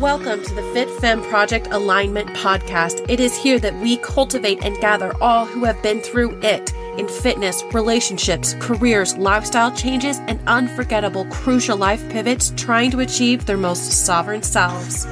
Welcome to the Fit Femme Project Alignment Podcast. It is here that we cultivate and gather all who have been through it in fitness, relationships, careers, lifestyle changes, and unforgettable crucial life pivots trying to achieve their most sovereign selves.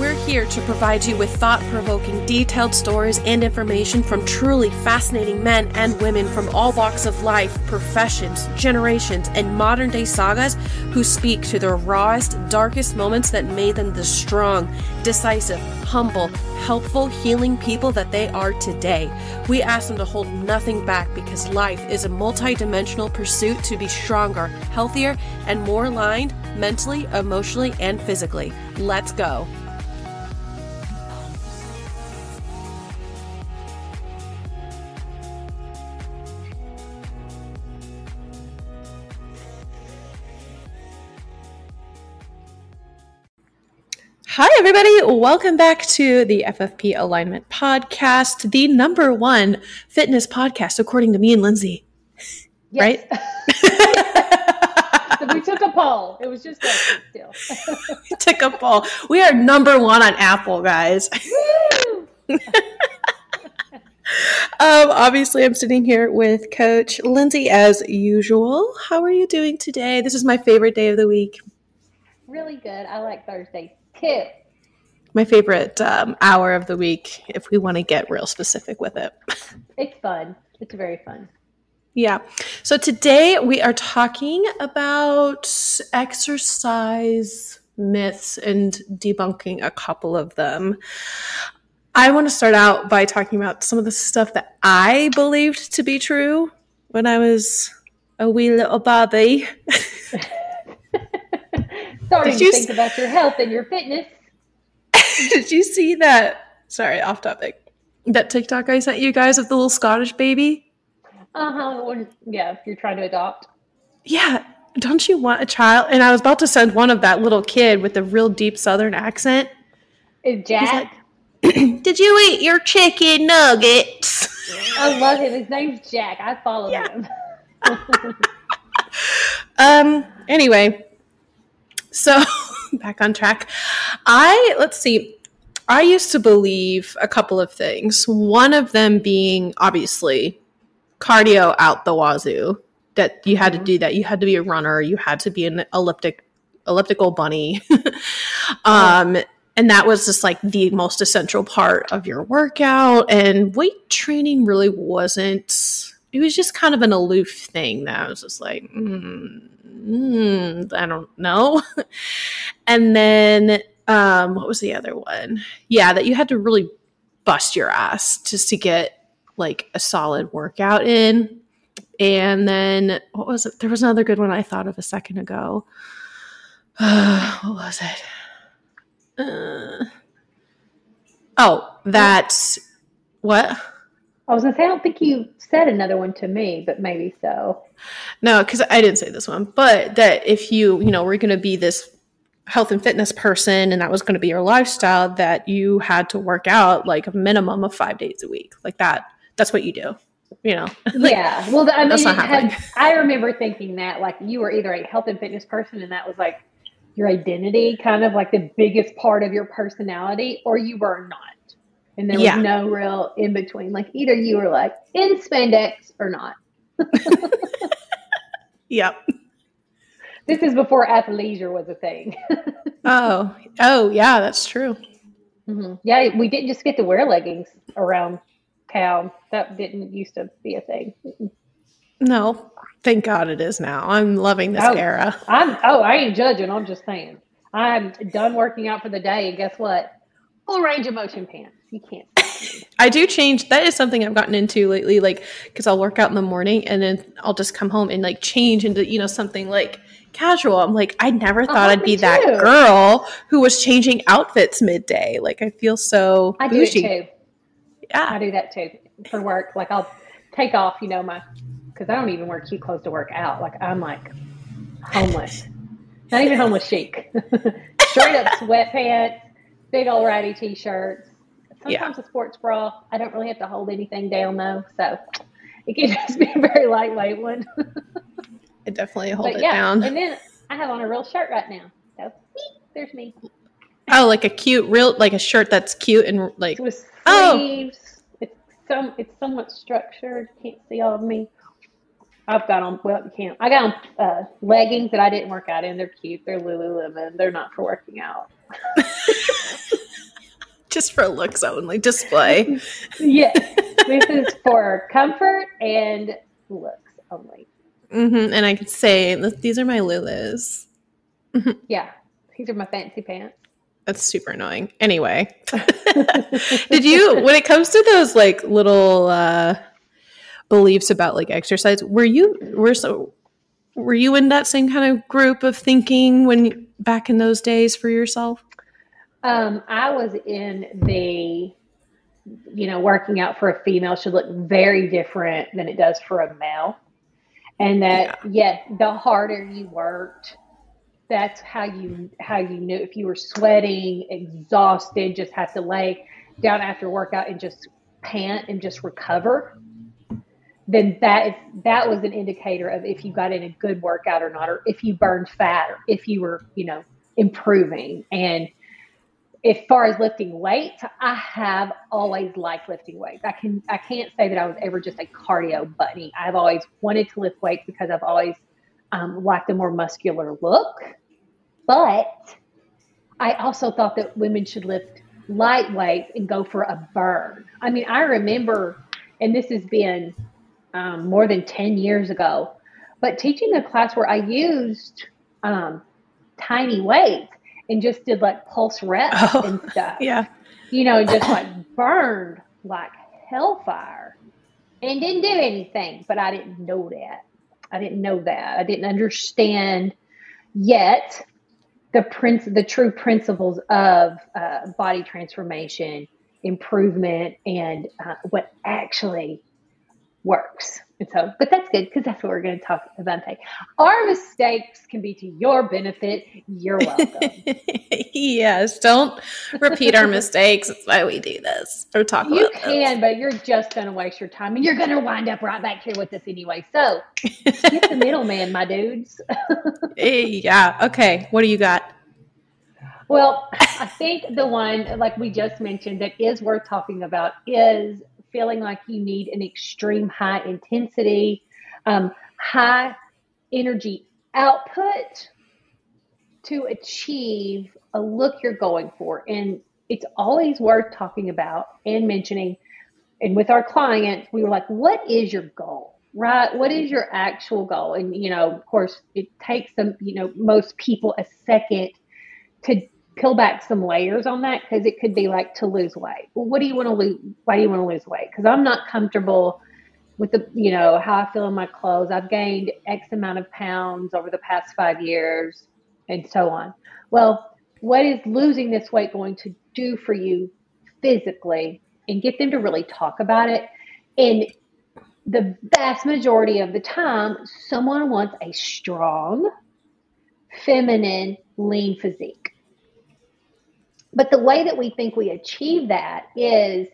We're here to provide you with thought provoking, detailed stories and information from truly fascinating men and women from all walks of life, professions, generations, and modern day sagas who speak to their rawest, darkest moments that made them the strong, decisive, humble, helpful, healing people that they are today. We ask them to hold nothing back because life is a multidimensional pursuit to be stronger, healthier, and more aligned mentally, emotionally, and physically. Let's go. Hi, everybody. Welcome back to the FFP Alignment Podcast, the number one fitness podcast, according to me and Lindsey. Yes. Right? we took a poll. It was just us still. we took a poll. We are number one on Apple, guys. um, obviously, I'm sitting here with Coach Lindsey as usual. How are you doing today? This is my favorite day of the week. Really good. I like Thursdays My favorite um, hour of the week, if we want to get real specific with it. It's fun. It's very fun. Yeah. So today we are talking about exercise myths and debunking a couple of them. I want to start out by talking about some of the stuff that I believed to be true when I was a wee little Bobby. Starting to think s- about your health and your fitness. Did you see that? Sorry, off topic. That TikTok I sent you guys of the little Scottish baby? Uh huh. Yeah, if you're trying to adopt. Yeah. Don't you want a child? And I was about to send one of that little kid with the real deep Southern accent. Is Jack? Like, Did you eat your chicken nuggets? I love him. His name's Jack. I follow yeah. him. um. Anyway, so back on track. I, let's see, I used to believe a couple of things. One of them being obviously cardio out the wazoo, that you had mm-hmm. to do that. You had to be a runner, you had to be an elliptic elliptical bunny. um, and that was just like the most essential part of your workout and weight training really wasn't it was just kind of an aloof thing that I was just like, mm, mm, I don't know. and then um, what was the other one? Yeah, that you had to really bust your ass just to get like a solid workout in. And then what was it? There was another good one I thought of a second ago. What was it? Uh, oh, that's what? I was gonna say I don't think you said another one to me, but maybe so. No, because I didn't say this one, but that if you, you know, were going to be this health and fitness person and that was going to be your lifestyle, that you had to work out like a minimum of five days a week. Like that, that's what you do. You know, like, yeah. Well, I mean, had, I remember thinking that like you were either a health and fitness person and that was like your identity, kind of like the biggest part of your personality, or you were not and there was yeah. no real in between. Like either you were like in spandex or not. yep. This is before athleisure was a thing. oh, oh yeah, that's true. Mm-hmm. Yeah, we didn't just get to wear leggings around town. That didn't used to be a thing. No, thank God it is now. I'm loving this oh, era. I'm oh, I ain't judging. I'm just saying. I'm done working out for the day, and guess what? Full range of motion pants you can't. I do change. That is something I've gotten into lately, like because I'll work out in the morning and then I'll just come home and like change into you know something like casual. I'm like, I never thought uh-huh, I'd be that girl who was changing outfits midday. Like I feel so I bougie. do it too. Yeah, I do that too for work. Like I'll take off, you know, my because I don't even wear cute clothes to work out. Like I'm like homeless, not even homeless chic. Straight up sweatpants, big old ratty t-shirts Sometimes yeah. a sports bra, I don't really have to hold anything down though, so it can just be a very lightweight one. I definitely hold but it yeah, down. And then I have on a real shirt right now. So there's me. Oh, like a cute, real, like a shirt that's cute and like. With oh. sleeves. Oh. It's some. It's somewhat structured. Can't see all of me. I've got on. Well, you can't. I got on uh, leggings that I didn't work out in. They're cute. They're Lululemon. They're not for working out. Just for looks only display. yes, this is for comfort and looks only. Mm-hmm. And I could say these are my Lulus. yeah, these are my fancy pants. That's super annoying. Anyway, did you when it comes to those like little uh beliefs about like exercise, were you were so were you in that same kind of group of thinking when back in those days for yourself? Um, I was in the you know, working out for a female should look very different than it does for a male. And that yeah, yeah the harder you worked, that's how you how you knew if you were sweating, exhausted, just have to lay down after workout and just pant and just recover, then that is that was an indicator of if you got in a good workout or not, or if you burned fat, or if you were, you know, improving. And as far as lifting weights, I have always liked lifting weights. I can I can't say that I was ever just a cardio bunny. I've always wanted to lift weights because I've always um, liked a more muscular look. But I also thought that women should lift light weights and go for a burn. I mean, I remember, and this has been um, more than 10 years ago, but teaching a class where I used um, tiny weights and just did like pulse reps oh, and stuff. Yeah. You know, just like burned like hellfire and didn't do anything, but I didn't know that. I didn't know that. I didn't understand yet the prince the true principles of uh, body transformation improvement and uh, what actually works. And so but that's good because that's what we're going to talk about today our mistakes can be to your benefit. You're welcome. Yes don't repeat our mistakes. That's why we do this or talk you about You can but you're just going to waste your time and you're going to wind up right back here with us anyway. So get the middleman my dudes. Eh, yeah okay what do you got? Well, I think the one, like we just mentioned, that is worth talking about is feeling like you need an extreme high intensity, um, high energy output to achieve a look you're going for. And it's always worth talking about and mentioning. And with our clients, we were like, what is your goal? Right? What is your actual goal? And, you know, of course, it takes them, you know, most people a second to peel back some layers on that because it could be like to lose weight. Well, what do you want to lose? Why do you want to lose weight? Because I'm not comfortable with the, you know, how I feel in my clothes. I've gained X amount of pounds over the past five years and so on. Well, what is losing this weight going to do for you physically? And get them to really talk about it. And the vast majority of the time, someone wants a strong, feminine, lean physique. But the way that we think we achieve that is,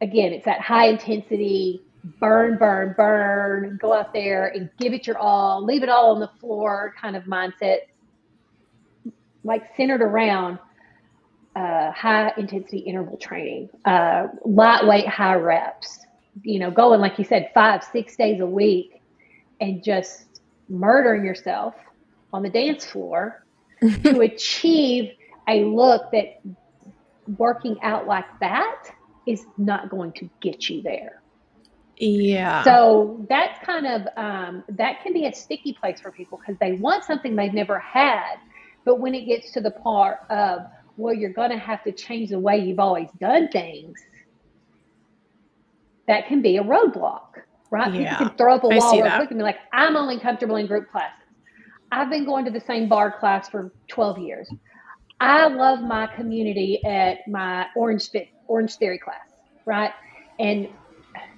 again, it's that high intensity, burn, burn, burn, go out there and give it your all, leave it all on the floor kind of mindset, like centered around uh, high intensity interval training, uh, lightweight, high reps, you know, going, like you said, five, six days a week and just murdering yourself on the dance floor to achieve a look that working out like that is not going to get you there. Yeah. So that's kind of um, that can be a sticky place for people because they want something they've never had, but when it gets to the part of well, you're going to have to change the way you've always done things, that can be a roadblock, right? Yeah. You can throw up a wall real quick and be like, I'm only comfortable in group classes. I've been going to the same barre class for 12 years. I love my community at my Orange Fit, Orange Theory class, right? And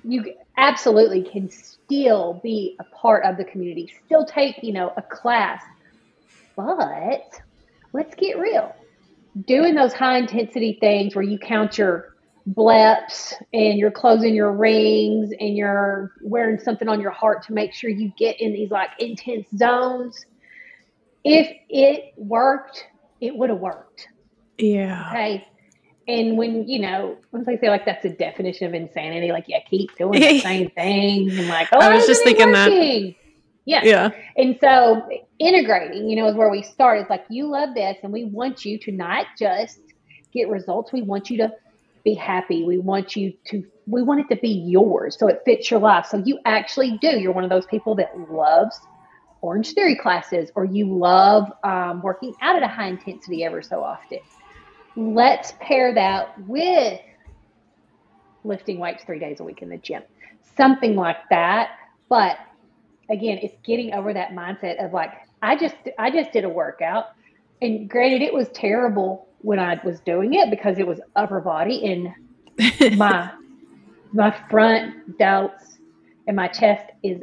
you absolutely can still be a part of the community, still take, you know, a class. But let's get real. Doing those high intensity things where you count your bleps and you're closing your rings and you're wearing something on your heart to make sure you get in these like intense zones. If it worked it would have worked. Yeah. Okay. And when, you know, once I say like that's a definition of insanity, like, yeah, keep doing the same thing. And like, oh, I was just thinking working? that. Yeah. Yeah. And so integrating, you know, is where we start. It's like, you love this, and we want you to not just get results. We want you to be happy. We want you to, we want it to be yours so it fits your life. So you actually do. You're one of those people that loves Orange Theory classes or you love um, working out at a high intensity ever so often. Let's pair that with lifting weights three days a week in the gym, something like that. But again, it's getting over that mindset of like, I just, I just did a workout and granted, it was terrible when I was doing it because it was upper body and my my front delts and my chest is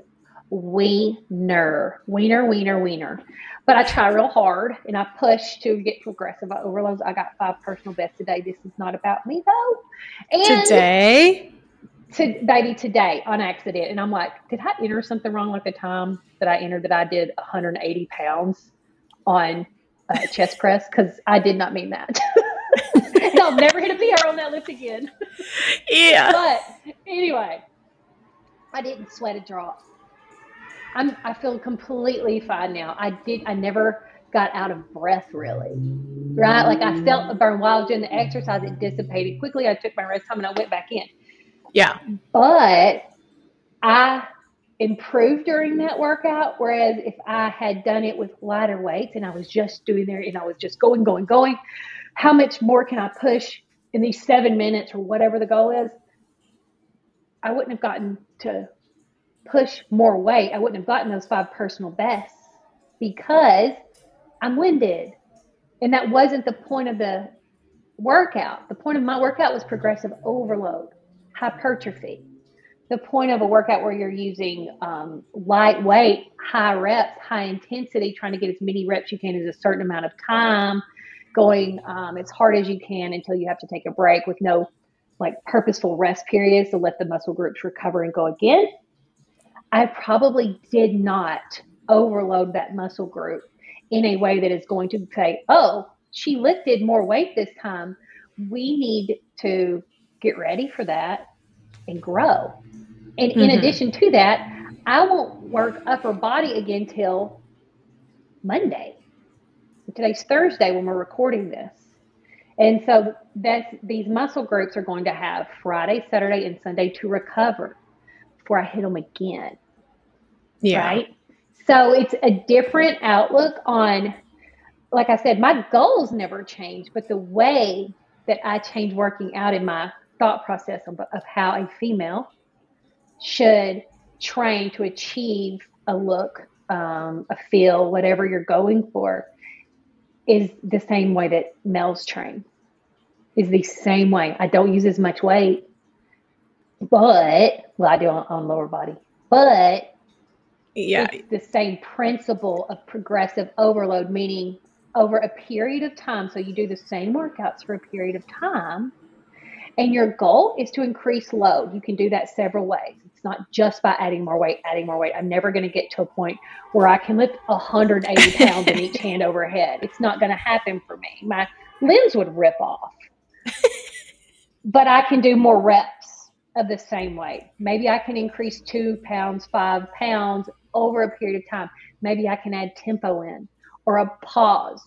wiener, wiener, wiener, wiener. But I try real hard and I push to get progressive. I overloads. I got five personal bests today. This is not about me though. And today, to baby today on accident, and I'm like, did I enter something wrong with the time that I entered that I did 180 pounds on uh, chest press because I did not mean that. I'll never hit a PR on that lift again. Yeah. But anyway, I didn't sweat a drop. I'm I feel completely fine now. I did I never got out of breath really. Right? Like I felt the burn while doing the exercise, it dissipated quickly. I took my rest time and I went back in. Yeah. But I improved during that workout. Whereas if I had done it with lighter weights and I was just doing there and I was just going, going, going, how much more can I push in these seven minutes or whatever the goal is? I wouldn't have gotten to push more weight. I wouldn't have gotten those five personal bests because I'm winded. And that wasn't the point of the workout. The point of my workout was progressive overload, hypertrophy the point of a workout where you're using um, lightweight, high reps, high intensity, trying to get as many reps you can in a certain amount of time, going um, as hard as you can until you have to take a break with no like purposeful rest periods to let the muscle groups recover and go again. I probably did not overload that muscle group in a way that is going to say, oh, she lifted more weight this time. We need to get ready for that and grow. And mm-hmm. in addition to that, I won't work upper body again till Monday. Today's Thursday when we're recording this. And so that's these muscle groups are going to have Friday, Saturday, and Sunday to recover before I hit them again. Yeah. Right. So it's a different outlook on, like I said, my goals never change, but the way that I change working out in my thought process of, of how a female should train to achieve a look, um, a feel, whatever you're going for, is the same way that males train. Is the same way. I don't use as much weight, but well, I do on, on lower body, but yeah, it's the same principle of progressive overload, meaning over a period of time. So you do the same workouts for a period of time, and your goal is to increase load. You can do that several ways. It's not just by adding more weight, adding more weight. I'm never going to get to a point where I can lift 180 pounds in each hand overhead. It's not going to happen for me. My limbs would rip off. but I can do more reps of the same weight. Maybe I can increase two pounds, five pounds over a period of time. Maybe I can add tempo in or a pause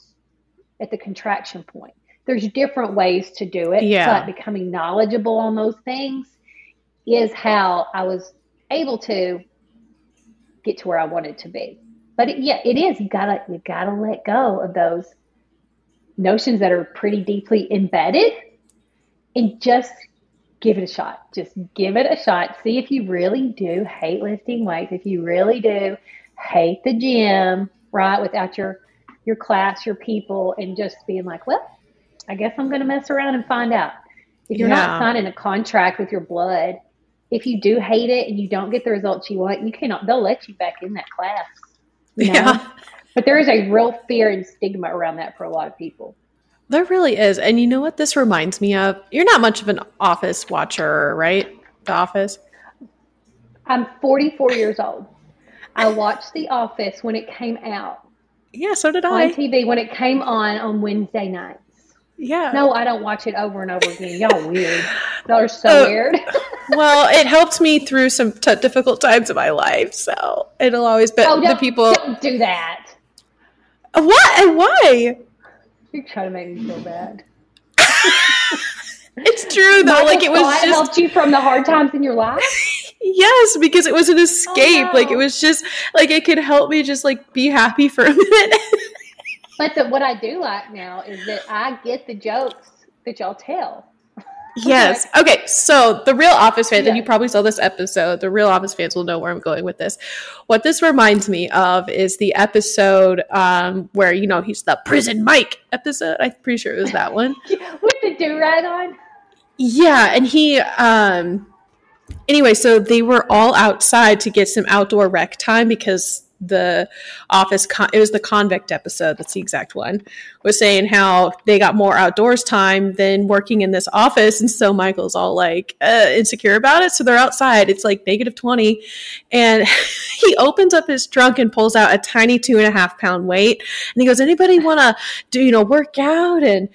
at the contraction point. There's different ways to do it, yeah. but becoming knowledgeable on those things is how I was able to get to where I wanted to be. But it, yeah, it is. You gotta you gotta let go of those notions that are pretty deeply embedded, and just give it a shot. Just give it a shot. See if you really do hate lifting weights. If you really do hate the gym, right? Without your your class, your people, and just being like, well, I guess I'm going to mess around and find out. If you're yeah. not signing a contract with your blood if you do hate it and you don't get the results you want, you cannot, they'll let you back in that class. You know? Yeah. But there is a real fear and stigma around that for a lot of people. There really is. And you know what this reminds me of? You're not much of an office watcher, right? The office? I'm 44 years old. I watched The Office when it came out. Yeah, so did I. on TV when it came on on Wednesday nights. Yeah. No, I don't watch it over and over again. Y'all weird. Y'all are so Uh, weird. well, it helped me through some t- difficult times in my life, so it'll always be oh, the people. don't do that. What and why? You're trying to make me feel bad. It's true though. Michael like it was Scott just helped you from the hard times in your life. yes, because it was an escape. Like it oh, was just like it could help me just like be happy for a minute. But the, what I do like now is that I get the jokes that y'all tell. Yes. Okay. So the real Office fans, and you probably saw this episode, the real Office fans will know where I'm going with this. What this reminds me of is the episode um, where, you know, he's the prison Mike episode. I'm pretty sure it was that one. With the do rag on. Yeah. And he, um, anyway, so they were all outside to get some outdoor rec time because the office con- it was the convict episode that's the exact one was saying how they got more outdoors time than working in this office and so michael's all like uh, insecure about it so they're outside it's like negative 20 and he opens up his trunk and pulls out a tiny two and a half pound weight and he goes anybody want to do you know work out and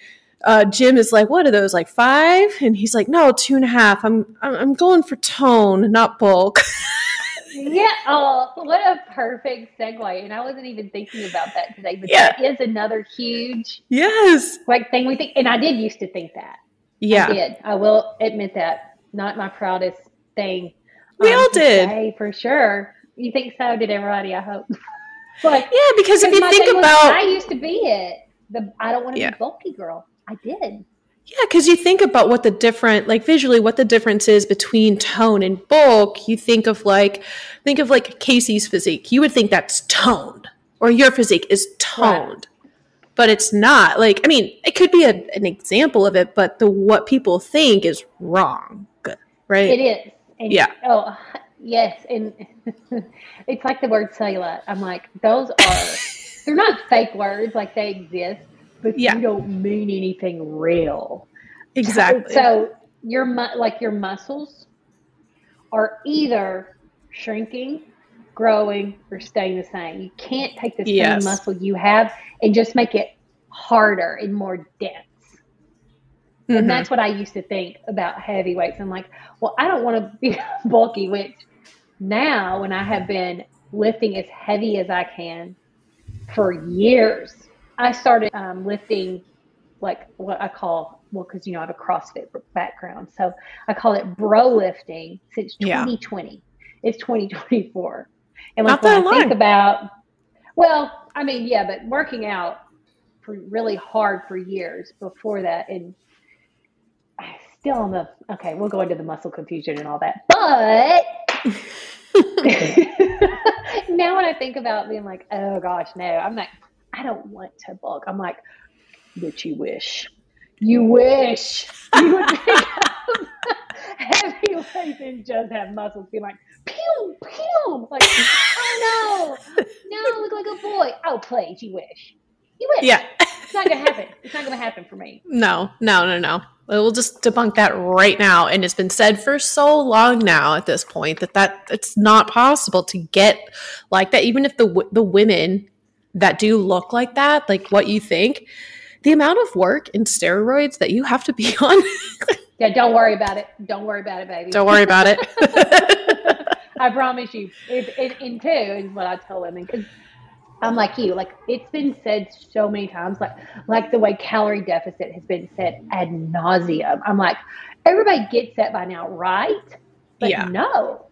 uh, Jim is like, what are those, like five? And he's like, no, two and a half. I'm, I'm I'm going for tone, not bulk. Yeah. Oh, what a perfect segue. And I wasn't even thinking about that today, but Yeah. that is another huge yes. like thing we think. And I did used to think that. Yeah, I did. I will admit that. Not my proudest thing. We um, all did. for sure. You think so? Did everybody? I hope. like, Yeah, because if you think thing was, about I used to be it. The I don't want to Yeah. be bulky girl. I did. Yeah, because you think about what the different, like visually, what the difference is between tone and bulk. You think of like, think of like Casey's physique. You would think that's toned, or your physique is toned, but it's not. Like, I mean, it could be a, an example of it, but the what people think is wrong. Good, right? It is. And, Yeah. Oh, yes. And it's like the word cellulite. I'm like, those are, they're not fake words, like they exist, but Yeah. you don't mean anything real. exactly. So your mu- like your muscles are either shrinking, growing, or staying the same. You can't take the same Yes. muscle you have and just make it harder and more dense. Mhm. And that's what I used to think about heavy weights. I'm like, well, I don't want to be bulky, which now when I have been lifting as heavy as I can for years, I started um, lifting like what I call, well, because you know I have a CrossFit background. So I call it bro lifting since Yeah. 2020. It's 2024. And Not like when I think about, well, I mean, yeah, but working out for really hard for years before that and I still on the okay we'll go into the muscle confusion and all that but now when i think about being like oh gosh no i'm like i don't want to bulk i'm like but you wish you wish you would pick up heavyweights and just have muscles be like pew pew like oh no no look like a boy oh please you wish you wish yeah. it's not gonna happen. It's not gonna happen for me. No, no, no, no. We'll just debunk that right now. And it's been said for so long now at this point that that it's not possible to get like that. Even if the the women that do look like that, like what you think, the amount of work and steroids that you have to be on. Yeah, don't worry about it. Don't worry about it, baby. Don't worry about it. I promise you. It, it, and two is what I tell women because I'm like you. Like it's been said so many times, like like the way calorie deficit has been said ad nauseum. I'm like, everybody gets that by now, right? But Yeah. no,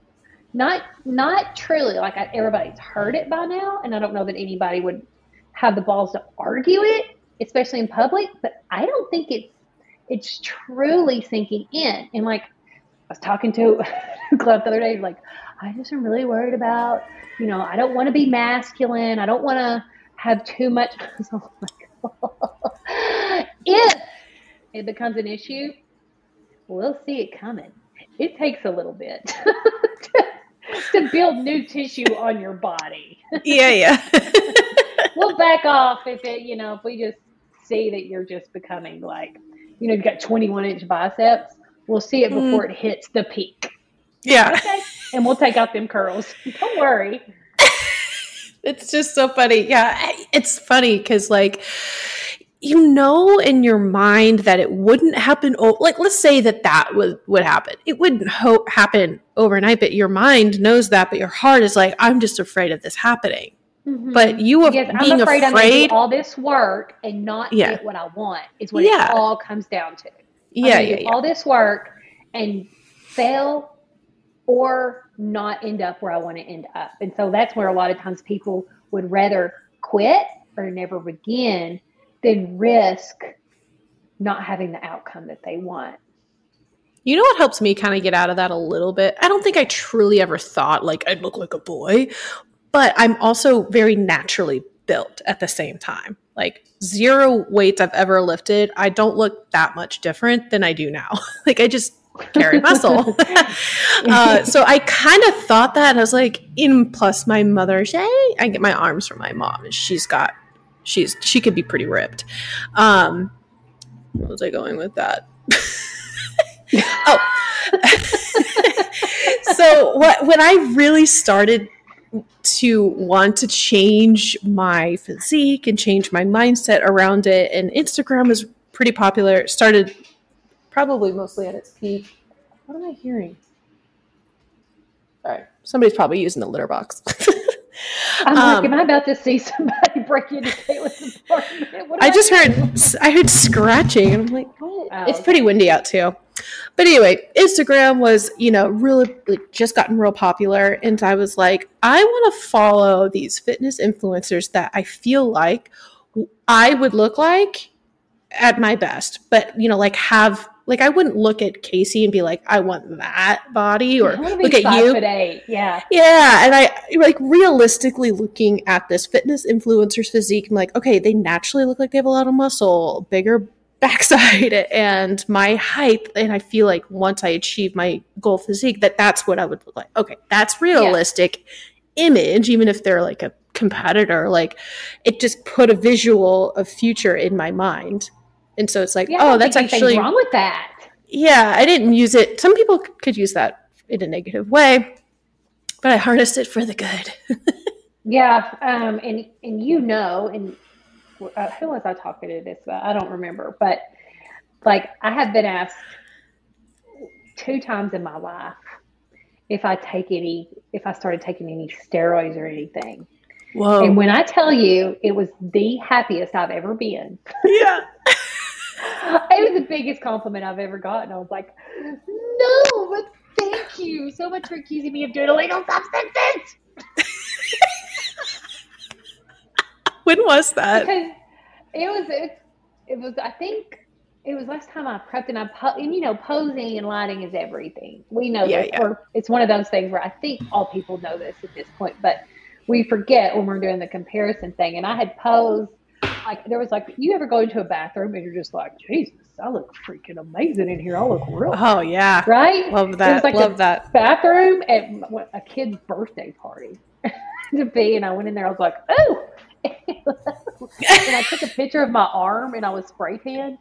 not not truly. Like I, everybody's heard it by now, and I don't know that anybody would have the balls to argue it, especially in public. But I don't think it's it's truly sinking in. And like I was talking to club the other day, like I just am really worried about, you know, I don't want to be masculine. I don't want to have too much. oh. If it becomes an issue, we'll see it coming. It takes a little bit to, build new tissue on your body. yeah, yeah. We'll back off if it, you know, if we just see that you're just becoming like, you know, you've got 21 inch biceps. We'll see it mm. before it hits the peak. yeah. Okay. And we'll take out them curls. Don't worry. it's just so funny. Yeah, it's funny because like you know in your mind that it wouldn't happen oh, like let's say that that would would happen it wouldn't ho- happen overnight but your mind knows that but your heart is like i'm just afraid of this happening mm-hmm. but you are yes, being I'm afraid, afraid all this work and not yeah. get what i want is what yeah. it all comes down to yeah, yeah, yeah all this work and fail or not end up where i want to end up and so that's where a lot of times people would rather quit or never begin than risk not having the outcome that they want. You know what helps me kind of get out of that a little bit? I don't think I truly ever thought like I'd look like a boy, but I'm also very naturally built at the same time. Like zero weights I've ever lifted, I don't look that much different than I do now. like I just carry muscle. uh, so I kind of thought that. I was like, in plus my mother, hey, I get my arms from my mom, and she's got she's she could be pretty ripped. Um, where was I going with that? oh, so what when I really started to want to change my physique and change my mindset around it, and Instagram was pretty popular. It started probably mostly at its peak. What am I hearing? All right, somebody's probably using the litter box. I'm um, like, am I about to see somebody break into Caitlin's apartment? I just heard, I heard scratching. I'm like, what? Oh, it's pretty windy out too. But anyway, Instagram was, you know, really like, just gotten real popular. And I was like, I want to follow these fitness influencers that I feel like I would look like at my best, but, you know, like have like I wouldn't look at Casey and be like, I want that body, or look at you. Yeah, yeah, and I like realistically looking at this fitness influencer's physique. I'm like, okay, they naturally look like they have a lot of muscle, bigger backside, and my height. And I feel like once I achieve my goal physique, that that's what I would look like. Okay, that's realistic yeah. image, even if they're like a competitor. Like it just put a visual of future in my mind and so it's like, yeah, oh, that's actually wrong with that. Yeah, I didn't use it. Some people could use that in a negative way, but I harnessed it for the good. yeah, um, and and you know, and uh, who was I talking to this about? I don't remember, but like I have been asked two times in my life if I take any, if I started taking any steroids or anything. Whoa. And when I tell you it was the happiest I've ever been. Yeah. it was the biggest compliment I've ever gotten. I was like, no, but thank you so much for accusing me of doing illegal substances. when was that? Because it was, it, it was, I think it was last time I prepped and I, po- and you know, posing and lighting is everything. We know yeah, this, yeah. or it's one of those things where I think all people know this at this point, but we forget when we're doing the comparison thing. And I had posed like there was like you ever go into a bathroom and you're just like Jesus, I look freaking amazing in here. I look real. Oh yeah, right. Love that. It was like Love that bathroom at a kid's birthday party to be, and I went in there. I was like, oh, and I took a picture of my arm and I was spray tan.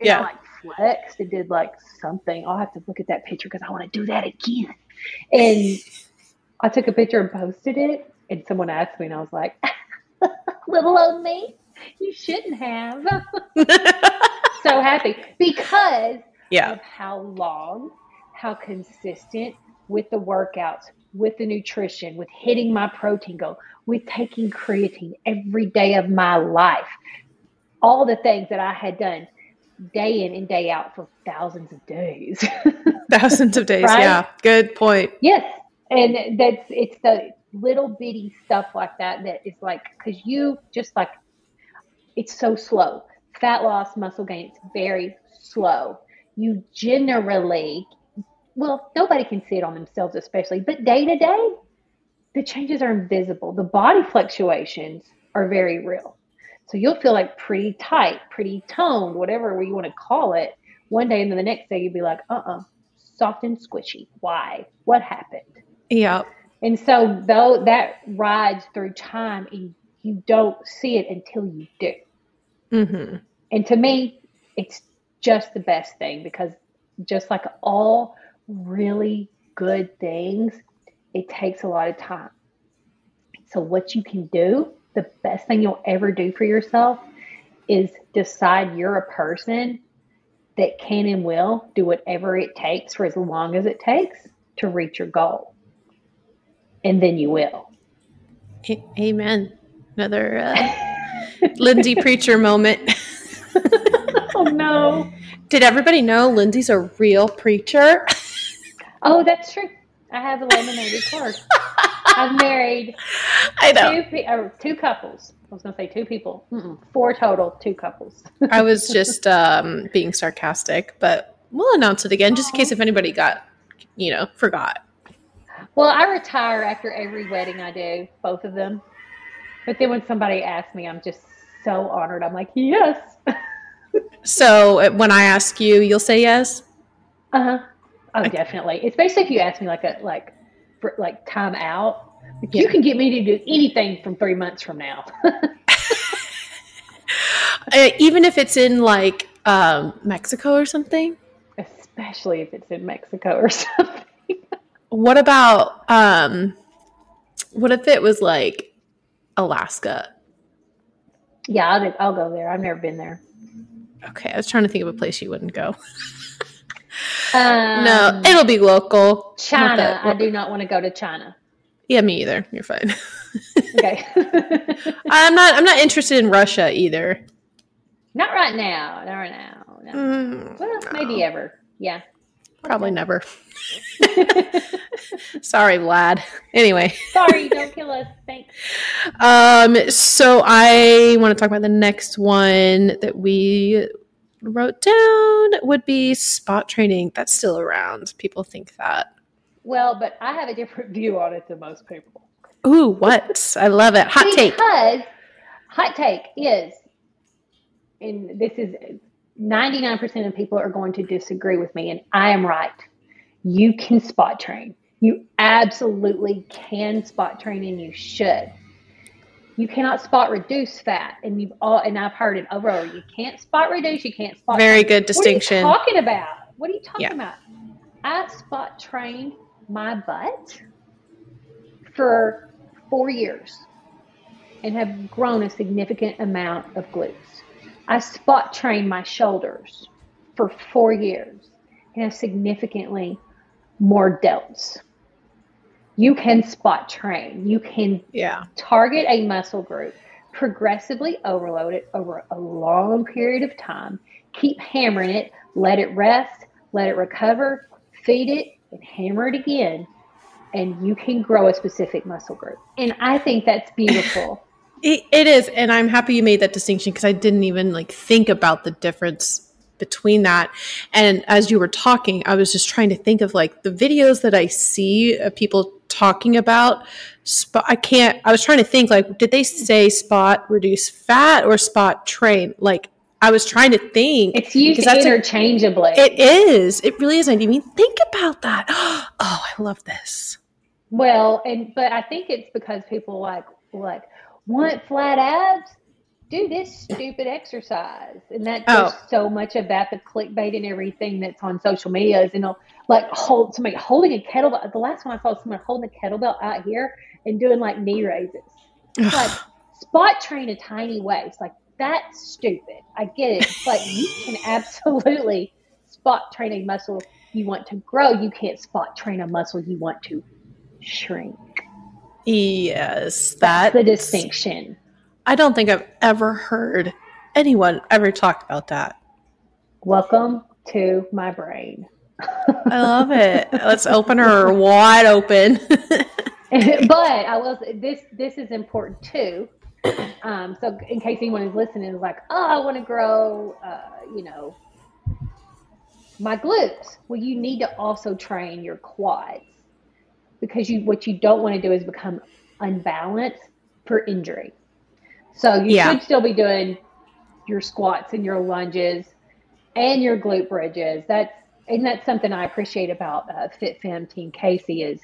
And yeah. I like flexed and did like something. I'll have to look at that picture because I want to do that again. And I took a picture and posted it, and someone asked me, and I was like, little old me you shouldn't have. so happy because yeah. of how long, how consistent with the workouts, with the nutrition, with hitting my protein goal, with taking creatine every day of my life. All the things that I had done day in and day out for thousands of days. thousands of days, right? yeah. Good point. Yes. And that's it's the little bitty stuff like that that is like because you just like it's so slow. Fat loss, muscle gain, it's very slow. You generally, well, nobody can see it on themselves, especially, but day to day, the changes are invisible. The body fluctuations are very real. So you'll feel like pretty tight, pretty toned, whatever you want to call it, one day, and then the next day you'll be like, uh uh-uh, uh, soft and squishy. Why? What happened? Yeah. And so though that rides through time and you don't see it until you do. Mm-hmm. And to me, it's just the best thing because just like all really good things, it takes a lot of time. So, what you can do, the best thing you'll ever do for yourself is decide you're a person that can and will do whatever it takes for as long as it takes to reach your goal. And then you will. Amen. Another uh, Lindsey preacher moment. oh no. Did everybody know Lindsey's a real preacher? oh, that's true. I have a laminated card. I've married I know. Two, uh, two couples. I was going to say two people. Mm-mm, four total, two couples. I was just um, being sarcastic, but we'll announce it again just in case if anybody got, you know, forgot. Well, I retire after every wedding I do, both of them. But then when somebody asks me, I'm just so honored. I'm like, yes. so uh, when I ask you, you'll say yes. Uh huh. Oh, okay. definitely. Especially if you ask me like a like for like time out. Yeah. You can get me to do anything from three months from now. uh, even if it's in like um, Mexico or something. Especially if it's in Mexico or something. what about um, what if it was like Alaska? Yeah, I'll, I'll go there. I've never been there. Okay, I was trying to think of a place you wouldn't go. Um, no, it'll be local. China. I do not want to go to China. Yeah, me either. You're fine. okay. I'm not. I'm not interested in Russia either. Not right now. Not right now. No. Mm, well, no. maybe ever. Yeah. Probably never. Sorry, Vlad. Anyway. Sorry, don't kill us. Thanks. Um, so I want to talk about the next one that we wrote down would be spot training. That's still around. People think that. Well, but I have a different view on it than most people. Ooh, what? I love it. Hot because take. Because hot take is, and this is 99% of people are going to disagree with me, and I am right. You can spot train. You absolutely can spot train, and you should you cannot spot reduce fat, and you've all and I've heard it over and over. You can't spot reduce. You can't spot. Very fat. good distinction. What are you talking about? What are you talking yeah. about? I spot trained my butt for four years and have grown a significant amount of glutes. I spot trained my shoulders for four years and have significantly more delts you can spot train. You can yeah. target a muscle group, progressively overload it over a long period of time, keep hammering it, let it rest, let it recover, feed it, and hammer it again. And you can grow a specific muscle group. And I think that's beautiful. It, it is. And I'm happy you made that distinction because I didn't even like think about the difference between that. And as you were talking, I was just trying to think of like the videos that I see of people talking about spot i can't i was trying to think like did they say spot reduce fat or spot train? Like i was trying to think it's used interchangeably a, it is. It really is. I didn't even think about that. Oh i love this. Well and but i think it's because people like like want flat abs do this stupid exercise. And that's oh. so much of that, the clickbait and everything that's on social media is, you know, like hold somebody holding a kettlebell. The last one I saw someone holding a kettlebell out here and doing like knee raises. like spot train a tiny waist. Like that's stupid. I get it. But you can absolutely spot train a muscle you want to grow. You can't spot train a muscle you want to shrink. Yes, that's, that's the distinction. I don't think I've ever heard anyone ever talk about that. Welcome to my brain. I love it. Let's open her wide open. but I will this this is important too. Um, so in case anyone is listening is like, oh, I want to grow, uh, you know, my glutes. Well, you need to also train your quads because you what you don't want to do is become unbalanced for injury. So you yeah. should still be doing your squats and your lunges and your glute bridges. That's and that's something I appreciate about uh, FitFemme Team Casey is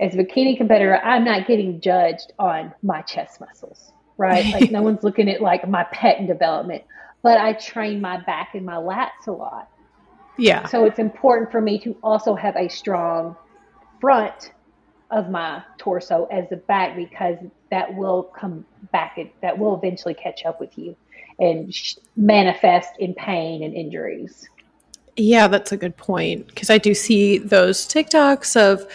as a bikini competitor, I'm not getting judged on my chest muscles, right? Like no one's looking at like my pec development, but I train my back and my lats a lot. Yeah. So it's important for me to also have a strong front of my torso as the back because that will come back. That will eventually catch up with you and manifest in pain and injuries. Yeah, that's a good point because I do see those TikToks of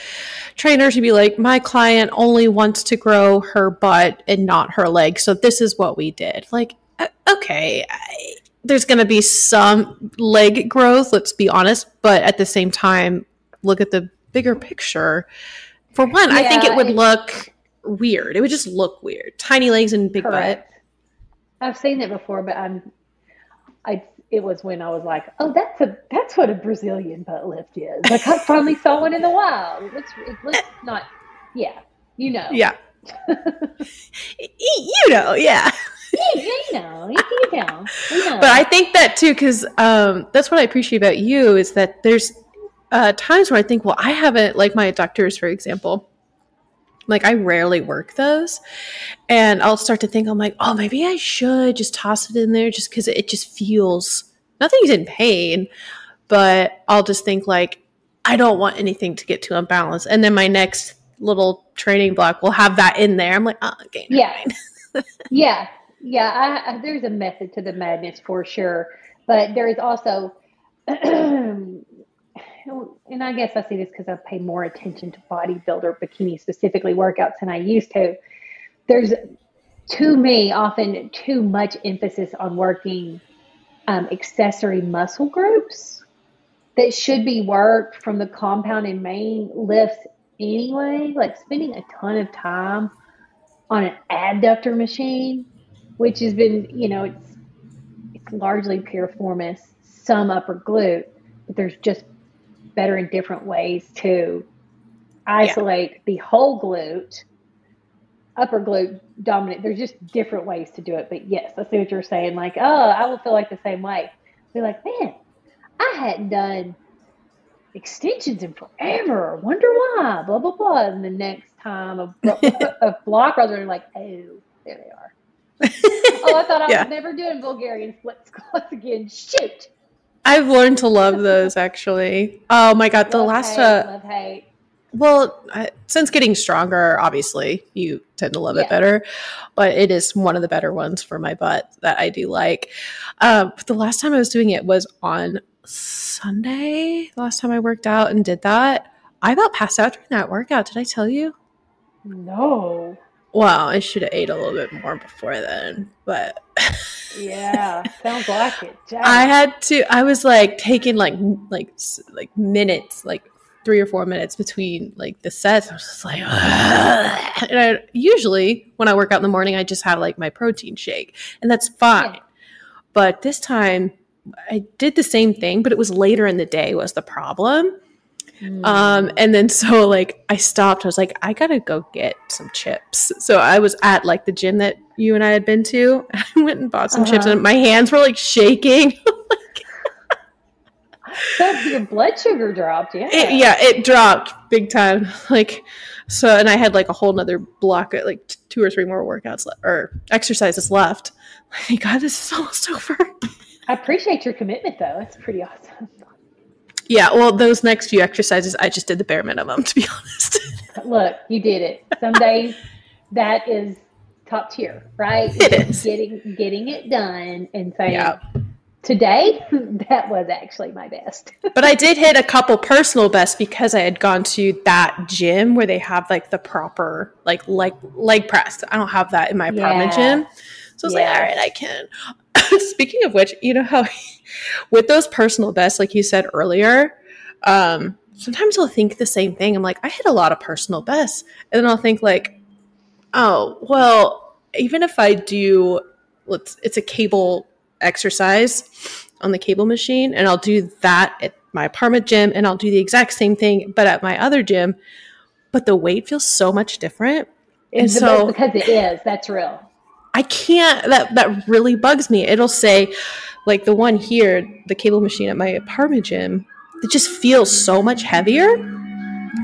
trainers to be like, my client only wants to grow her butt and not her leg. So this is what we did. Like, uh, okay, I, there's going to be some leg growth, let's be honest. But at the same time, look at the bigger picture. For one, yeah, I think it would look weird. It would just look weird. Tiny legs and big correct. butt. I've seen it before, but I'm I it was when I was like, oh, that's a that's what a Brazilian butt lift is. Like I finally saw one in the wild. It looks it looks not, yeah, you know, yeah, you know, yeah. you, you know, you, you, know, you know. But I think that too, because um, that's what I appreciate about you is that there's uh, times where I think, well, I haven't, like my adductors, for example, like I rarely work those. And I'll start to think, I'm like, oh, maybe I should just toss it in there just because it just feels nothing's in pain. But I'll just think like, I don't want anything to get too unbalanced. And then my next little training block will have that in there. I'm like, oh, okay. Yeah. yeah. Yeah. I, I, there's a method to the madness for sure. But there is also and I guess I see this because I pay more attention to bodybuilder bikini specifically workouts than I used to. There's to me often too much emphasis on working um, accessory muscle groups that should be worked from the compound and main lifts anyway. Like spending a ton of time on an adductor machine, which has been, you know, it's it's largely piriformis, some upper glute, but there's just better in different ways to isolate yeah. the whole glute, upper glute dominant. There's just different ways to do it. But yes, I see what you're saying. Like, oh, I will feel like the same way. Be like, man, I hadn't done extensions in forever. Wonder why? Blah blah blah. And the next time a, a block runs are like, oh, there they are. oh, I thought I yeah. was never doing Bulgarian split squats again. Shoot. I've learned to love those actually. Oh my god, the love last hate, uh, love hate. Well, since getting stronger, obviously you tend to love yeah. it better, but it is one of the better ones for my butt that I do like. Uh, the last time I was doing it was on Sunday. The last time I worked out and did that, I about passed out during that workout. Did I tell you? No. Well, I should have ate a little bit more before then, but yeah, sounds like it. I had to. I was like taking like like like minutes, like three or four minutes between like the sets. I was just like, Ugh. and I usually when I work out in the morning, I just have like my protein shake, and that's fine. Yeah. But this time, I did the same thing, but it was later in the day was the problem. Mm. Um, and then so like I stopped. I was like, I gotta go get some chips. So I was at like the gym that you and I had been to. I went and bought some uh-huh. chips, and my hands were like shaking. so your blood sugar dropped, yeah. It, yeah, it dropped big time. Like so, and I had like a whole nother block, of, like two or three more workouts le- or exercises left. Like, God, this is almost over. I appreciate your commitment, though. It's pretty awesome. Yeah, well, those next few exercises, I just did the bare minimum, to be honest. Look, you did it. Some days that is top tier, right? It is getting getting it done and saying, yeah. today that was actually my best. but I did hit a couple personal bests because I had gone to that gym where they have like the proper like like leg press. I don't have that in my apartment yeah. gym. So I was yeah. like, all right, I can. Speaking of which, you know how with those personal bests, like you said earlier, um, sometimes I'll think the same thing. I'm like, I hit a lot of personal bests. And then I'll think like, oh, well, even if I do let's it's a cable exercise on the cable machine, and I'll do that at my apartment gym and I'll do the exact same thing, but at my other gym. But the weight feels so much different. And so because it is, that's real. I can't that that really bugs me. It'll say like the one here, the cable machine at my apartment gym, it just feels so much heavier.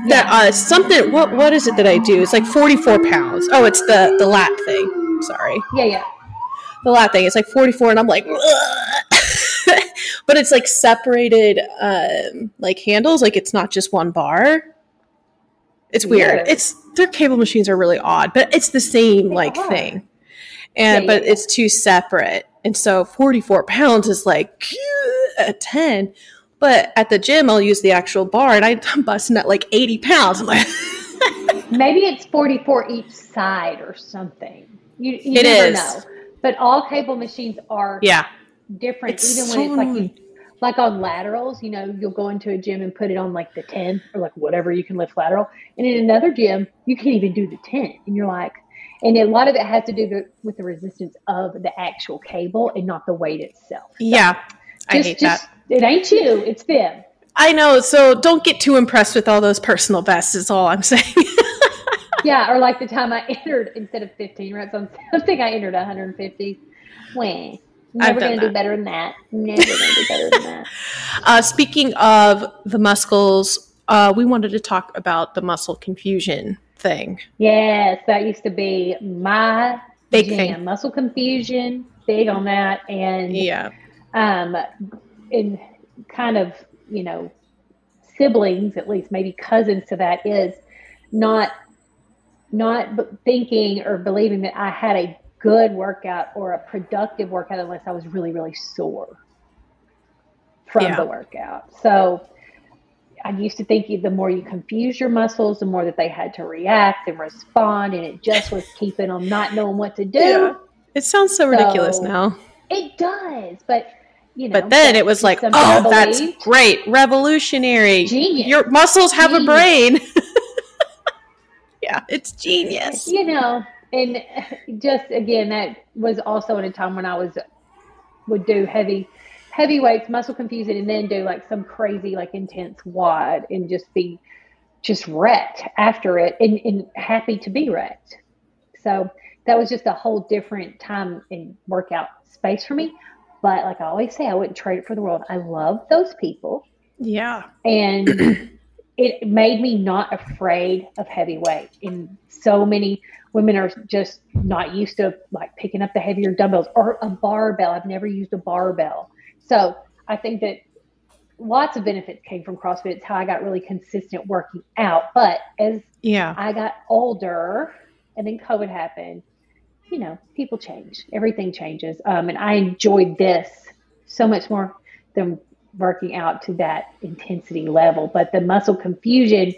That uh something what what is it that I do? It's like 44 pounds. Oh, it's the the lat thing. Sorry. Yeah, yeah. The lat thing. It's like 44 and I'm like but it's like separated um like handles, like it's not just one bar. It's weird. It's their cable machines are really odd, but it's the same they like are. thing. And yeah, but yeah. it's two separate. And so 44 pounds is like a 10. But at the gym, I'll use the actual bar and I'm busting at like 80 pounds. I'm like, maybe it's 44 each side or something. You, you it never is. know. But all cable machines are yeah different. It's even so when it's like like on laterals, you know, you'll go into a gym and put it on like the 10 or like whatever you can lift lateral. And in another gym, you can't even do the 10. And you're like, and a lot of it has to do with the resistance of the actual cable and not the weight itself. So yeah. I hate just, that. It ain't you, it's them. I know. So don't get too impressed with all those personal bests, is all I'm saying. yeah. Or like the time I entered instead of 15 reps, I think I entered 150. When. Never going to do better than that. Never going to do better than that. Uh, speaking of the muscles, uh, we wanted to talk about the muscle confusion thing. Yes, that used to be my big jam. thing. Muscle confusion, big on that, and yeah, um, in kind of you know siblings, at least maybe cousins to that, is not not thinking or believing that I had a good workout or a productive workout unless I was really, really sore from yeah. the workout. So I used to think the more you confuse your muscles, the more that they had to react and respond, and it just was keeping them not knowing what to do. Yeah. It sounds so, so ridiculous now. It does, but you know. But then it was like, oh, that's great, revolutionary, genius. Your muscles have genius. a brain. yeah, it's genius. You know, and just again, that was also in a time when I was would do heavy heavy weights, muscle confusing, and then do like some crazy like intense WOD and just be just wrecked after it and, and happy to be wrecked. So that was just a whole different time in workout space for me. But like I always say, I wouldn't trade it for the world. I love those people. Yeah. And it made me not afraid of heavy weight in so many women are just not used to like picking up the heavier dumbbells or a barbell. I've never used a barbell. So I think that lots of benefits came from CrossFit. It's how I got really consistent working out. But as yeah, I got older and then COVID happened, you know, people change. Everything changes. Um, and I enjoyed this so much more than working out to that intensity level. But the muscle confusion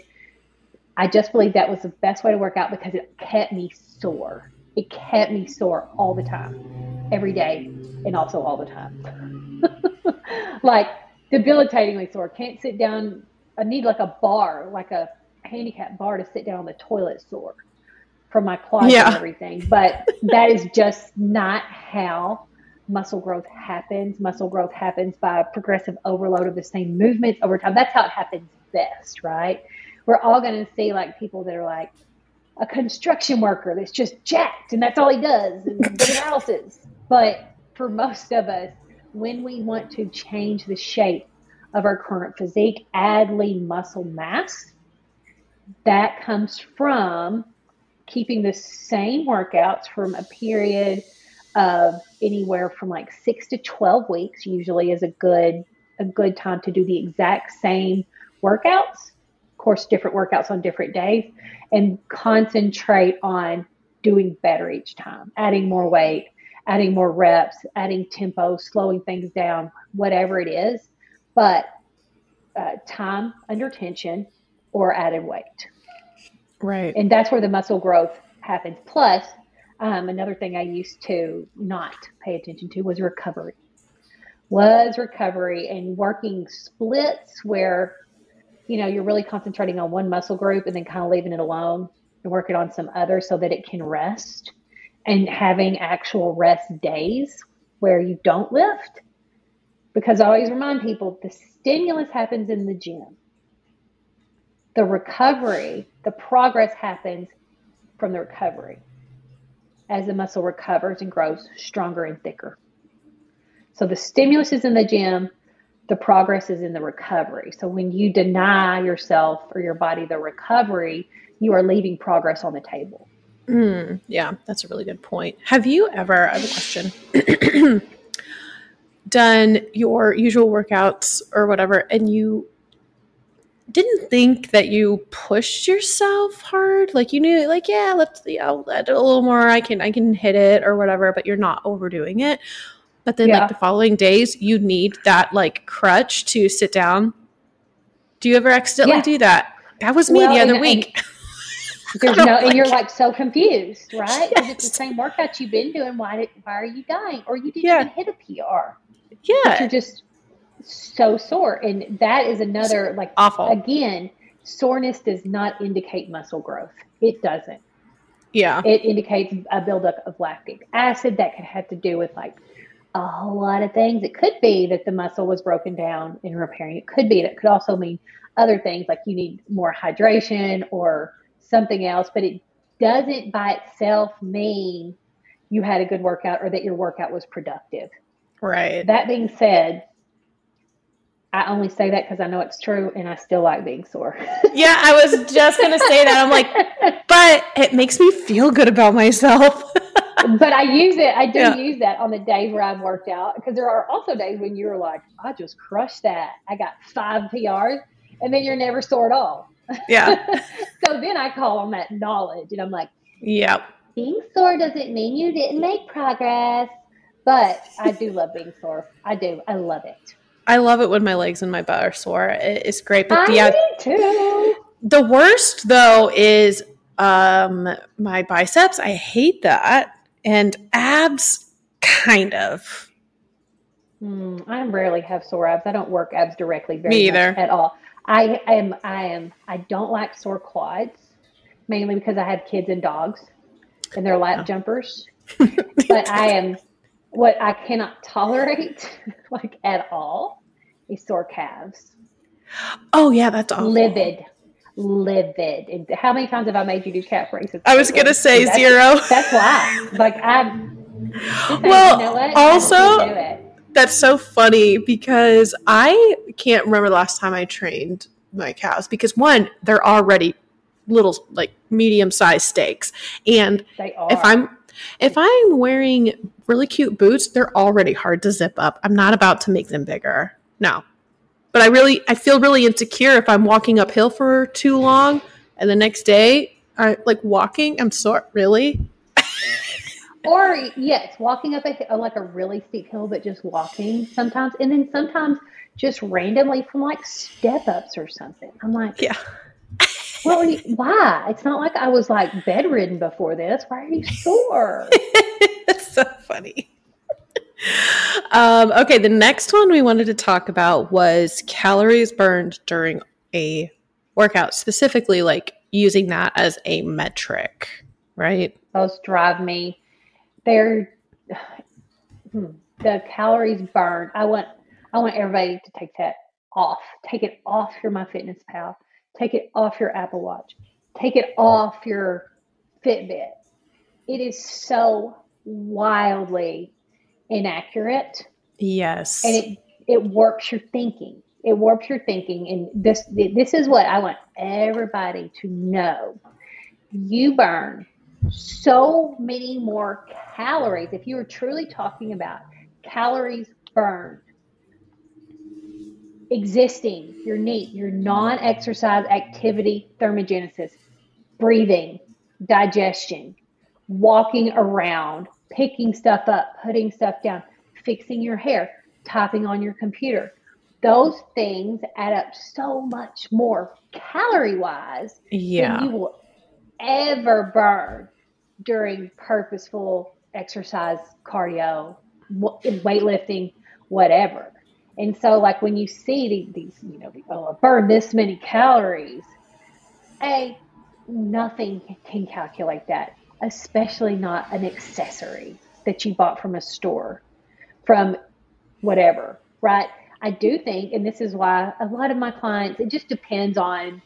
I just believe that was the best way to work out because it kept me sore. It kept me sore all the time, every day, and also all the time. like debilitatingly sore. Can't sit down. I need like a bar, like a handicap bar to sit down on the toilet sore from my quads yeah. and everything. But that is just not how muscle growth happens. Muscle growth happens by progressive overload of the same movements over time. That's how it happens best, right? we're all going to see like people that are like a construction worker that's just jacked and that's all he does and houses. But for most of us, when we want to change the shape of our current physique, add lean muscle mass, that comes from keeping the same workouts from a period of anywhere from like six to 12 weeks usually is a good a good time to do the exact same workouts. Of course, different workouts on different days and concentrate on doing better each time, adding more weight, adding more reps, adding tempo, slowing things down, whatever it is. But uh, time under tension or added weight. Right. And that's where the muscle growth happens. Plus, um, another thing I used to not pay attention to was recovery. Was recovery and working splits where you know, you're really concentrating on one muscle group and then kind of leaving it alone and working on some other so that it can rest and having actual rest days where you don't lift. Because I always remind people the stimulus happens in the gym. The recovery, the progress happens from the recovery as the muscle recovers and grows stronger and thicker. So the stimulus is in the gym, the progress is in the recovery. So when you deny yourself or your body the recovery, you are leaving progress on the table. Mm, yeah, that's a really good point. Have you ever, I have a question, done your usual workouts or whatever, and you didn't think that you pushed yourself hard. Like you knew, like yeah, let's you know, let a little more. I can I can hit it or whatever, but you're not overdoing it. But then, yeah. like the following days, you need that like crutch to sit down. Do you ever accidentally yeah. do that? That was me well, the other and, week. And, there's no, and you're like so confused, right? Yes. It's the same workout you've been doing. Why did why are you dying? Or you didn't yeah. even hit a PR. Yeah, but you're just so sore. And that is another like awful. Again, soreness does not indicate muscle growth. It doesn't. Yeah. It indicates a buildup of lactic acid that could have to do with like a whole lot of things. It could be that the muscle was broken down in repairing. It could be. It could also mean other things like you need more hydration or something else, but it doesn't by itself mean you had a good workout or that your workout was productive. Right. That being said, I only say that because I know it's true and I still like being sore. yeah, I was just going to say that. I'm like, but it makes me feel good about myself. but I use it. I do yeah. use that on the days where I've worked out because there are also days when you're like, I just crushed that. I got five PRs and then you're never sore at all. Yeah. so then I call on that knowledge and I'm like, Yep. Being sore doesn't mean you didn't make progress. But I do love being sore. I do. I love it. I love it when my legs and my butt are sore. It's great. But I yeah, too. The worst though is um my biceps. I hate that. And abs kind of. Mm, I rarely have sore abs. I don't work abs directly very Me either. at all. I am I am I don't like sore quads, mainly because I have kids and dogs and they're lap jumpers. but I am what I cannot tolerate, like at all, is sore calves. Oh yeah, that's awful. Livid, livid. And how many times have I made you do calf raises? I was gonna say that's, zero. That's why. Like I'm. Well, also. That's so funny because I can't remember the last time I trained my cows because one, they're already little like medium sized steaks. And if I'm if I'm wearing really cute boots, they're already hard to zip up. I'm not about to make them bigger. No. But I really I feel really insecure if I'm walking uphill for too long and the next day I like walking, I'm sore really. or yes, walking up a like a really steep hill, but just walking sometimes, and then sometimes just randomly from like step ups or something. I'm like, yeah. well, why? It's not like I was like bedridden before this. Why are you sore? That's so funny. Um, okay, the next one we wanted to talk about was calories burned during a workout, specifically like using that as a metric, right? Those drive me. They're hmm, the calories burned. I want I want everybody to take that off. Take it off your MyFitnessPal. Take it off your Apple Watch. Take it off your Fitbit. It is so wildly inaccurate. Yes. And it it warps your thinking. It warps your thinking and this this is what I want everybody to know. You burn so many more calories if you are truly talking about calories burned existing, your NEAT, your non exercise activity thermogenesis, breathing, digestion, walking around, picking stuff up, putting stuff down, fixing your hair, typing on your computer. Those things add up so much more calorie wise yeah. than you will ever burn during purposeful exercise, cardio, weightlifting, whatever. And so, like when you see these, you know, oh, I burn this many calories, a nothing can calculate that, especially not an accessory that you bought from a store, from whatever, right? I do think, and this is why a lot of my clients, it just depends on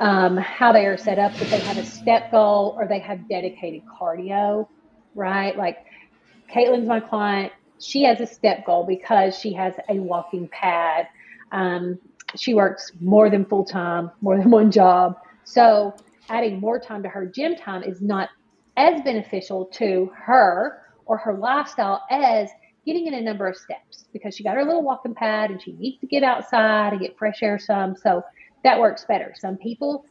um, how they are set up, if they have a step goal or they have dedicated cardio, right? Like Caitlin's my client she has a step goal because she has a walking pad. Um, she works more than full time, more than one job. So adding more time to her gym time is not as beneficial to her or her lifestyle as getting in a number of steps because she got her little walking pad and she needs to get outside and get fresh air some. So that works better. Some people,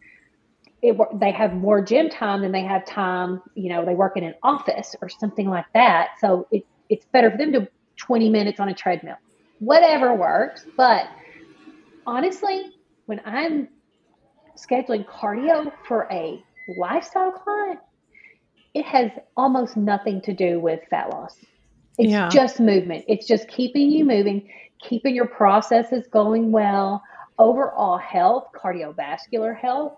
it, they have more gym time than they have time. You know, they work in an office or something like that. So it, it's better for them to 20 minutes on a treadmill. Whatever works. But honestly, when I'm scheduling cardio for a lifestyle client, it has almost nothing to do with fat loss. It's yeah. just movement. It's just keeping you moving, keeping your processes going well, overall health, cardiovascular health,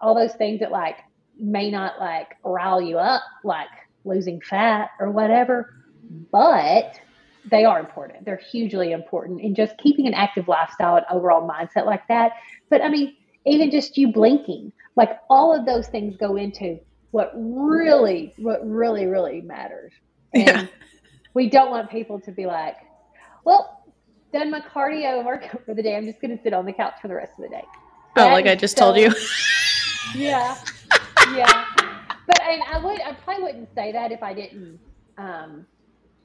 all those things that like may not like rile you up, like losing fat or whatever, but they are important. They're hugely important in just keeping an active lifestyle and overall mindset like that. But I mean, even just you blinking, like all of those things go into what really, what really, really matters. And yeah. we don't want people to be like, well, done my cardio workout for the day. I'm just going to sit on the couch for the rest of the day. That oh, like I just so, told you. yeah. Yeah. But I, I would, I probably wouldn't say that if I didn't, um,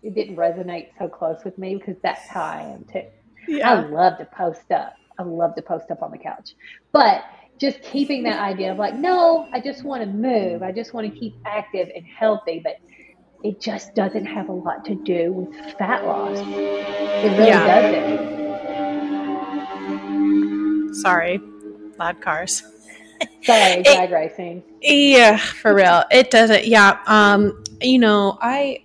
it didn't resonate so close with me because that's how I am too. Yeah. I love to post up. I love to post up on the couch. But just keeping that idea of like, no, I just want to move. I just want to keep active and healthy. But it just doesn't have a lot to do with fat loss. It really yeah. doesn't. Sorry, loud cars. Sorry, drag racing. Yeah, for real. It doesn't. Yeah. Um, you know, I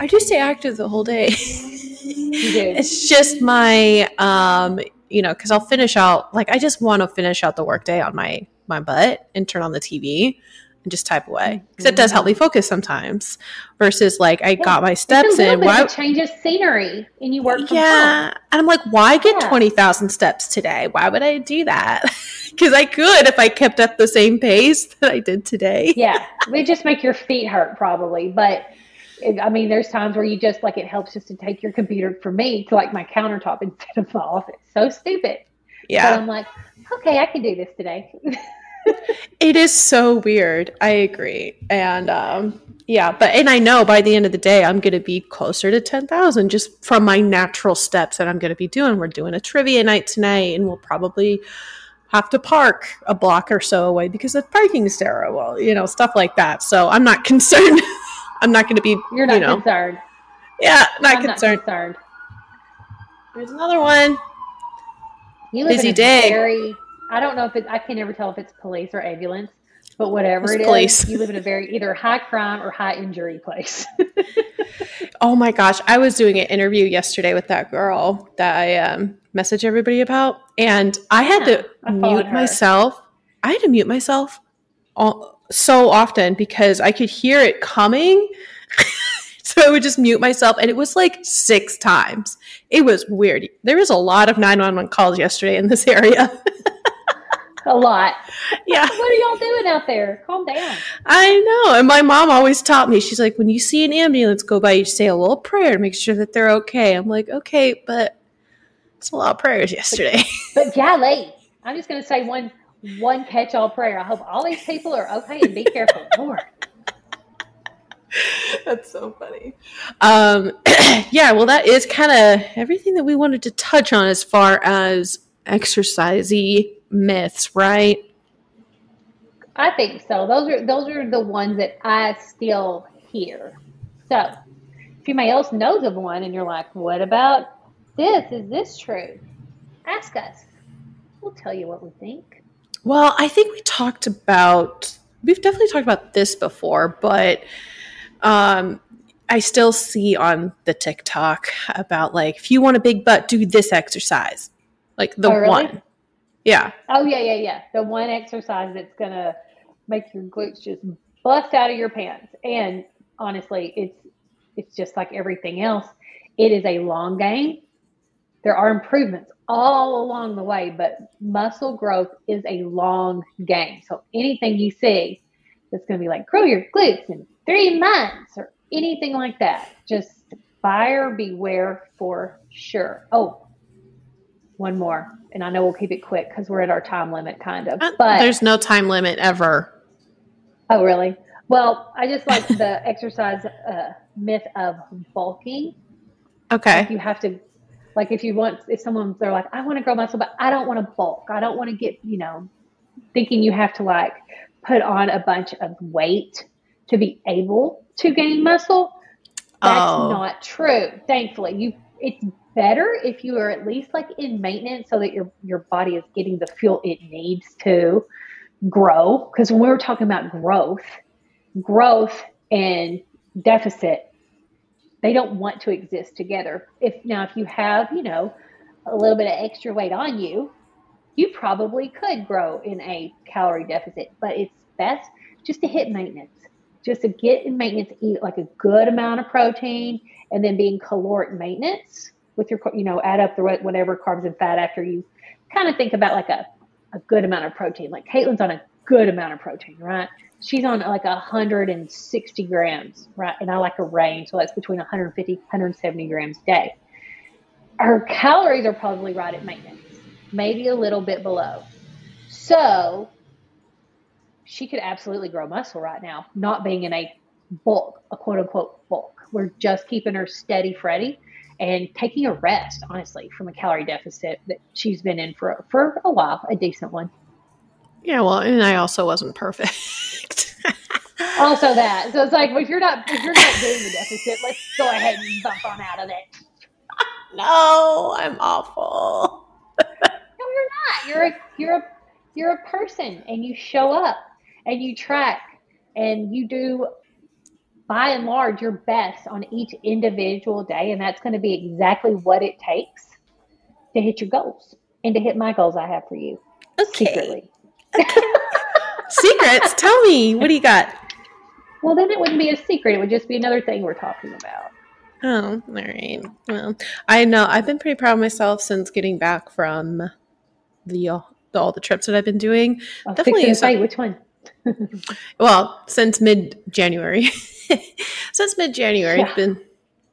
I do stay active the whole day. it's just my um, you know, because I'll finish out like I just want to finish out the workday on my my butt and turn on the TV and just type away because it does help me mm-hmm. focus sometimes. Versus like I yeah. got my steps in. Why changes scenery and you work? yeah, home. and I'm like, why get yeah. twenty thousand steps today? Why would I do that? Because I could if I kept up the same pace that I did today. yeah, it just make your feet hurt probably, but I mean, there's times where you just like it helps just to take your computer for me to like my countertop instead of my office. So stupid. Yeah. But I'm like, okay, I can do this today. It is so weird. I agree. And um, yeah, but and I know by the end of the day, I'm going to be closer to 10,000 just from my natural steps that I'm going to be doing. We're doing a trivia night tonight, and we'll probably have to park a block or so away because the parking's terrible, you know, stuff like that. So I'm not concerned I'm not going to be. You're not you know, concerned. Yeah, not concerned. not concerned. There's another one. You live Busy in a day. Very, I don't know if it. I can never tell if it's police or ambulance, but whatever it's it police. is, you live in a very either high crime or high injury place. oh my gosh, I was doing an interview yesterday with that girl that I um, messaged everybody about, and I had yeah, to I mute her. myself. I had to mute myself all, so often because I could hear it coming. so I would just mute myself and it was like six times. It was weird. There was a lot of 911 calls yesterday in this area. a lot. Yeah. What are y'all doing out there? Calm down. I know. And my mom always taught me, she's like, when you see an ambulance go by, you say a little prayer to make sure that they're okay. I'm like, okay, but it's a lot of prayers yesterday. But, but golly, I'm just going to say one one catch all prayer. I hope all these people are okay and be careful. Lord. That's so funny. Um, yeah, well, that is kind of everything that we wanted to touch on as far as exercisey myths, right? I think so. Those are those are the ones that I still hear. So, if anybody else knows of one and you're like, "What about this? Is this true?" Ask us. We'll tell you what we think. Well, I think we talked about we've definitely talked about this before, but um, I still see on the TikTok about like if you want a big butt, do this exercise, like the oh, really? one. Yeah. Oh yeah, yeah, yeah. The one exercise that's gonna make your glutes just bust out of your pants. And honestly, it's it's just like everything else. It is a long game. There are improvements all along the way, but muscle growth is a long game. So anything you see that's to be like grow your glutes in three months or anything like that, just buyer beware for sure. Oh, one more, and I know we'll keep it quick because we're at our time limit, kind of. Uh, but there's no time limit ever. Oh, really? Well, I just like the exercise uh, myth of bulking. Okay. Like you have to Like if you want, if someone's they're like, I want to grow muscle, but I don't want to bulk. I don't want to get, you know, thinking you have to like put on a bunch of weight to be able to gain muscle. That's oh. not true. Thankfully, you it's better if you are at least like in maintenance so that your your body is getting the fuel it needs to grow. Because when we were talking about growth growth and deficit they don't want to exist together. If now if you have you know a little bit of extra weight on you you probably could grow in a calorie deficit but it's best just to hit maintenance. Just to get in maintenance eat like a good amount of protein and then being caloric maintenance with your, you know, add up the whatever carbs and fat after you kind of think about like a, a good amount of protein. Like Caitlin's on a good amount of protein, right? She's on like 160 grams, right? And I like a range, so that's between 150, 170 grams a day. Her calories are probably right at maintenance, maybe a little bit below. So she could absolutely grow muscle right now, not being in a bulk, a quote unquote bulk. We're just keeping her steady Freddy and taking a rest, honestly, from a calorie deficit that she's been in for for a while, a decent one. Yeah, well, and I also wasn't perfect. also, that so it's like well, if you're not if you're not doing the deficit, let's go ahead and bump on out of it. no, I'm awful. no, you're not. You're a you're a you're a person, and you show up and you track and you do by and large your best on each individual day. And that's going to be exactly what it takes to hit your goals and to hit my goals I have for you. Okay. Secretly. Okay. Secrets? Tell me. What do you got? Well, then it wouldn't be a secret. It would just be another thing we're talking about. Oh, all right. Well, I know I've been pretty proud of myself since getting back from the, all the trips that I've been doing. Oh, Definitely. Say which one? well, since mid January. since mid January. Yeah. It's been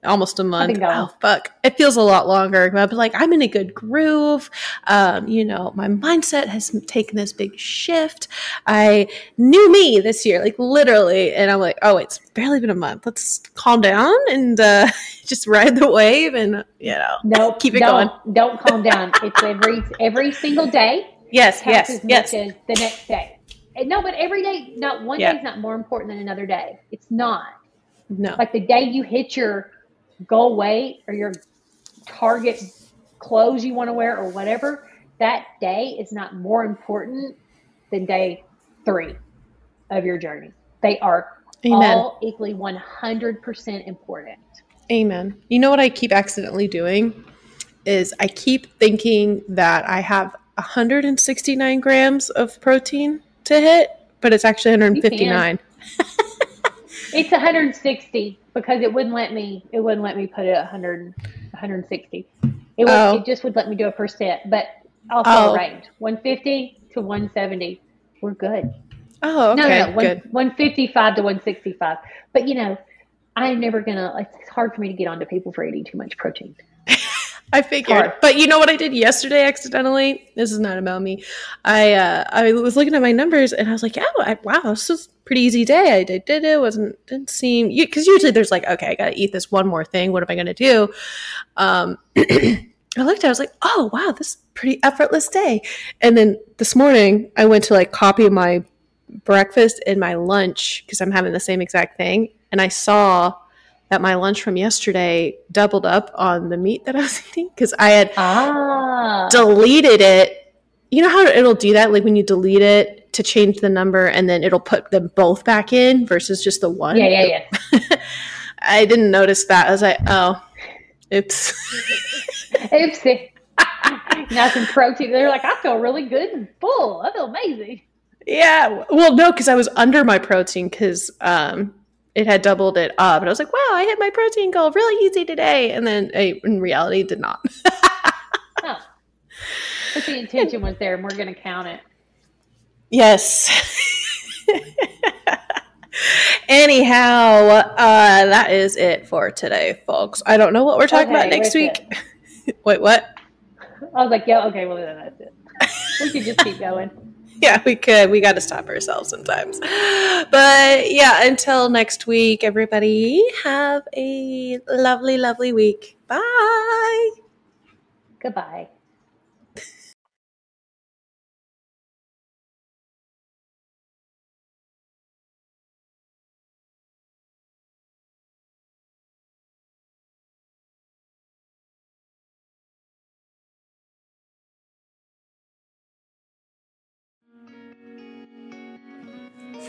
almost a month. Oh fuck! It feels a lot longer. But like I'm in a good groove. Um, you know, my mindset has taken this big shift. I knew me this year, like literally, and I'm like, oh, it's barely been a month. Let's calm down and uh, just ride the wave, and you know, no, keep it going. Don't calm down. It's every every single day. Yes, yes, yes. the next day. No, but every day, not one yeah. day is not more important than another day. It's not. No. Like the day you hit your goal weight or your target clothes you want to wear or whatever, that day is not more important than day three of your journey. They are Amen. all equally 100% important. Amen. You know what I keep accidentally doing is I keep thinking that I have 169 grams of protein to hit, but it's actually 159. it's 160 because it wouldn't let me. It wouldn't let me put it 100, 160. It would. Oh. It just would let me do a percent, but also oh. a range 150 to 170. We're good. Oh, okay. No, no, one, good. 155 to 165. But you know, I'm never gonna. It's hard for me to get onto people for eating too much protein. I figured. But you know what I did yesterday accidentally? This is not about me. I uh, I was looking at my numbers and I was like, yeah, I, wow, this is pretty easy day. I did, did it. wasn't didn't seem because usually there's like, okay, I gotta eat this one more thing. What am I gonna do? Um, I looked at, it, I was like, oh wow, this pretty effortless day. And then this morning I went to like copy my breakfast and my lunch because I'm having the same exact thing, and I saw that my lunch from yesterday doubled up on the meat that I was eating because I had ah. deleted it. You know how it'll do that? Like when you delete it to change the number and then it'll put them both back in versus just the one. Yeah, yeah, yeah. I didn't notice that. I was like, oh, oops. Oopsie. now some protein. They're like, I feel really good and full. I feel amazing. Yeah. Well, no, because I was under my protein because um, it had doubled it up. And I was like, wow, I hit my protein goal really easy today. And then I, in reality, did not. But the intention was there and we're going to count it. Yes. Anyhow, uh, that is it for today, folks. I don't know what we're talking okay, about next week. Wait, what? I was like, yeah, okay, well, then that's it. We could just keep going. yeah, we could. We got to stop ourselves sometimes. But yeah, until next week, everybody, have a lovely, lovely week. Bye. Goodbye.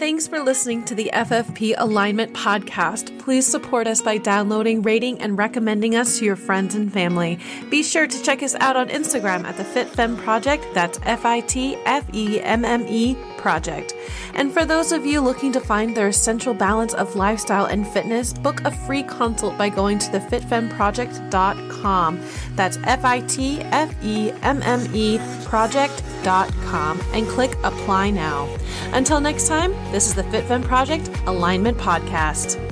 Thanks for listening to the FFP Alignment Podcast. Please support us by downloading, rating, and recommending us to your friends and family. Be sure to check us out on Instagram at the FitFemme Project. That's F I T F E M M E Project. And for those of you looking to find their essential balance of lifestyle and fitness, book a free consult by going to thefitfemmeproject.com. That's F I T F E M M E Project.com and click Apply Now. Until next time, this is the FitFemme Project Alignment Podcast.